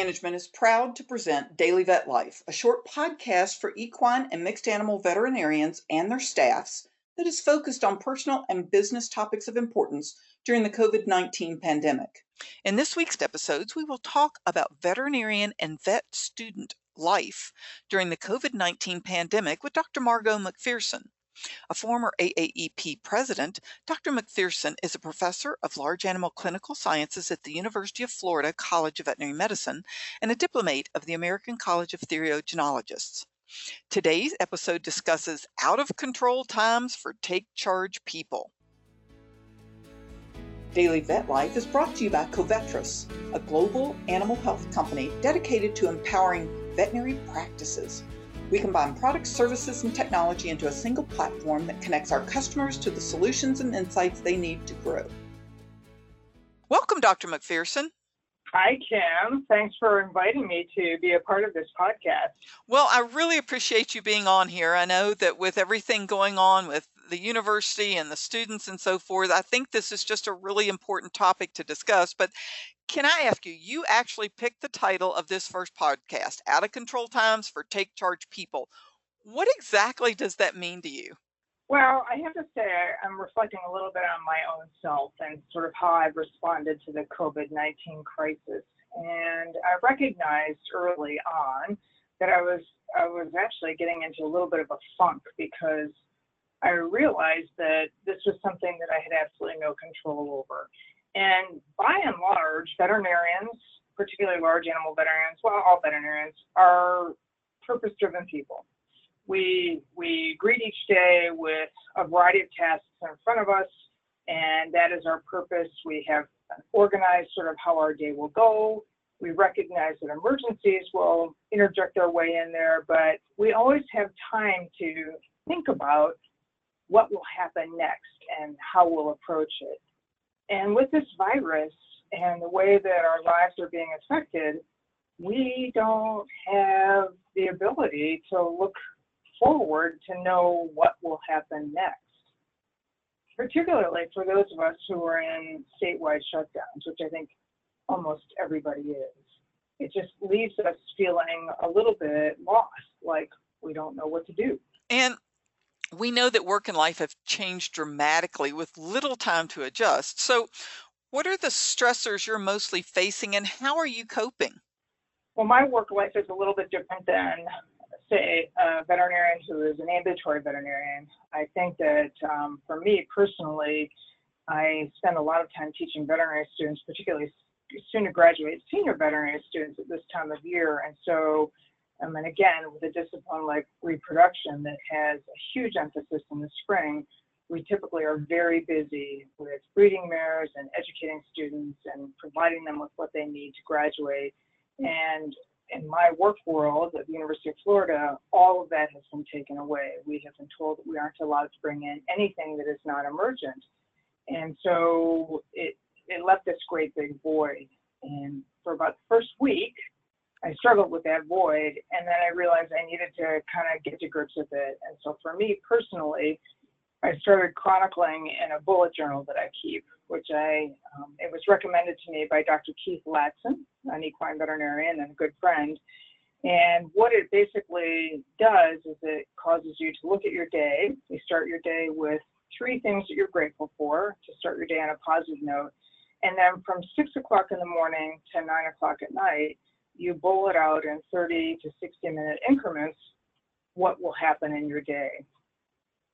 Management is proud to present Daily Vet Life, a short podcast for equine and mixed animal veterinarians and their staffs that is focused on personal and business topics of importance during the COVID 19 pandemic. In this week's episodes, we will talk about veterinarian and vet student life during the COVID 19 pandemic with Dr. Margo Macpherson. A former AAEP president, Dr. Macpherson is a professor of large animal clinical sciences at the University of Florida College of Veterinary Medicine and a diplomate of the American College of Theriogenologists. Today's episode discusses out of control times for take charge people. Daily Vet Life is brought to you by Covetrus, a global animal health company dedicated to empowering veterinary practices. We combine products, services, and technology into a single platform that connects our customers to the solutions and insights they need to grow. Welcome, Dr. Macpherson. Hi, Kim. Thanks for inviting me to be a part of this podcast. Well, I really appreciate you being on here. I know that with everything going on with the university and the students and so forth, I think this is just a really important topic to discuss. But can I ask you, you actually picked the title of this first podcast, Out of Control Times for Take Charge People. What exactly does that mean to you? Well, I have to say, I'm reflecting a little bit on my own self and sort of how I've responded to the COVID 19 crisis. And I recognized early on that I was I was actually getting into a little bit of a funk because I realized that this was something that I had absolutely no control over. And by and large, veterinarians, particularly large animal veterinarians, well, all veterinarians, are purpose driven people. We, we greet each day with a variety of tasks in front of us, and that is our purpose. We have organized sort of how our day will go. We recognize that emergencies will interject our way in there, but we always have time to think about what will happen next and how we'll approach it. And with this virus and the way that our lives are being affected, we don't have the ability to look forward to know what will happen next. Particularly for those of us who are in statewide shutdowns, which I think almost everybody is. It just leaves us feeling a little bit lost, like we don't know what to do. And we know that work and life have changed dramatically with little time to adjust. So, what are the stressors you're mostly facing and how are you coping? Well, my work life is a little bit different than, say, a veterinarian who is an ambulatory veterinarian. I think that um, for me personally, I spend a lot of time teaching veterinary students, particularly soon to graduate senior veterinary students at this time of year. And so um, and again, with a discipline like reproduction that has a huge emphasis in the spring, we typically are very busy with breeding mares and educating students and providing them with what they need to graduate. And in my work world at the University of Florida, all of that has been taken away. We have been told that we aren't allowed to bring in anything that is not emergent. And so it, it left this great big void. And for about the first week, I struggled with that void, and then I realized I needed to kind of get to grips with it. And so for me personally, I started chronicling in a bullet journal that I keep, which I um, it was recommended to me by Dr. Keith Latson, an equine veterinarian and a good friend. And what it basically does is it causes you to look at your day. You start your day with three things that you're grateful for to start your day on a positive note. And then from six o'clock in the morning to nine o'clock at night, you bullet out in 30 to 60 minute increments what will happen in your day.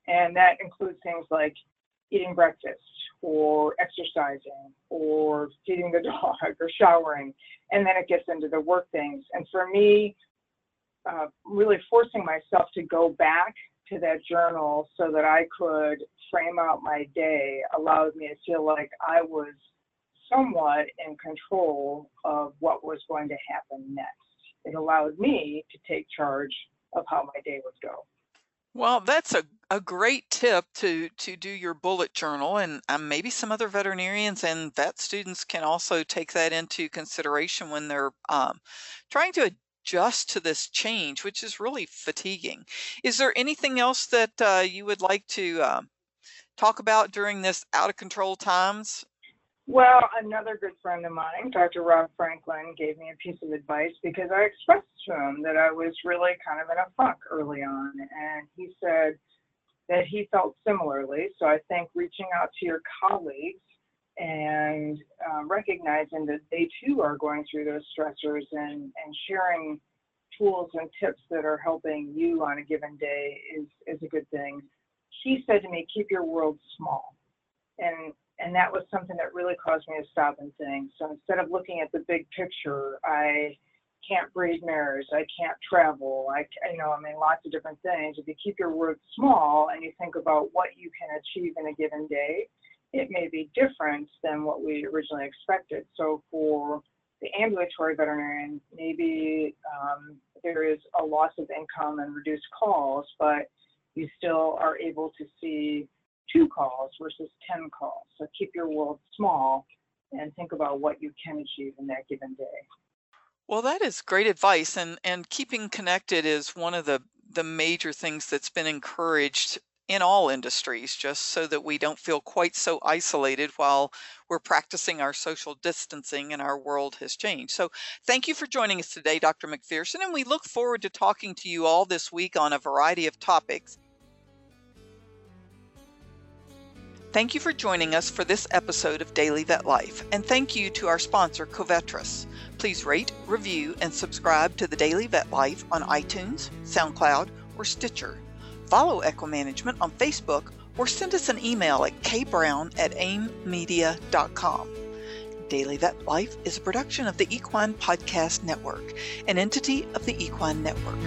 And that includes things like eating breakfast or exercising or feeding the dog or showering. And then it gets into the work things. And for me, uh, really forcing myself to go back to that journal so that I could frame out my day allowed me to feel like I was somewhat in control of what was going to happen next. It allowed me to take charge of how my day would go. Well, that's a, a great tip to to do your bullet journal, and um, maybe some other veterinarians and vet students can also take that into consideration when they're um, trying to adjust to this change, which is really fatiguing. Is there anything else that uh, you would like to um, talk about during this out of control times? Well, another good friend of mine, Dr. Rob Franklin, gave me a piece of advice because I expressed to him that I was really kind of in a funk early on. And he said that he felt similarly. So I think reaching out to your colleagues and um, recognizing that they too are going through those stressors and, and sharing tools and tips that are helping you on a given day is, is a good thing. He said to me, keep your world small. And and that was something that really caused me to stop and think. So instead of looking at the big picture, I can't breed mares, I can't travel, I, you know, I mean, lots of different things. If you keep your words small and you think about what you can achieve in a given day, it may be different than what we originally expected. So for the ambulatory veterinarian, maybe um, there is a loss of income and reduced calls, but you still are able to see two calls versus 10 calls. So keep your world small and think about what you can achieve in that given day. Well, that is great advice, and and keeping connected is one of the the major things that's been encouraged in all industries, just so that we don't feel quite so isolated while we're practicing our social distancing and our world has changed. So, thank you for joining us today, Dr. Macpherson, and we look forward to talking to you all this week on a variety of topics. Thank you for joining us for this episode of Daily Vet Life, and thank you to our sponsor, Covetrus. Please rate, review, and subscribe to the Daily Vet Life on iTunes, SoundCloud, or Stitcher. Follow Equimanagement on Facebook or send us an email at kbrown at aimmedia.com. Daily Vet Life is a production of the Equine Podcast Network, an entity of the Equine Network.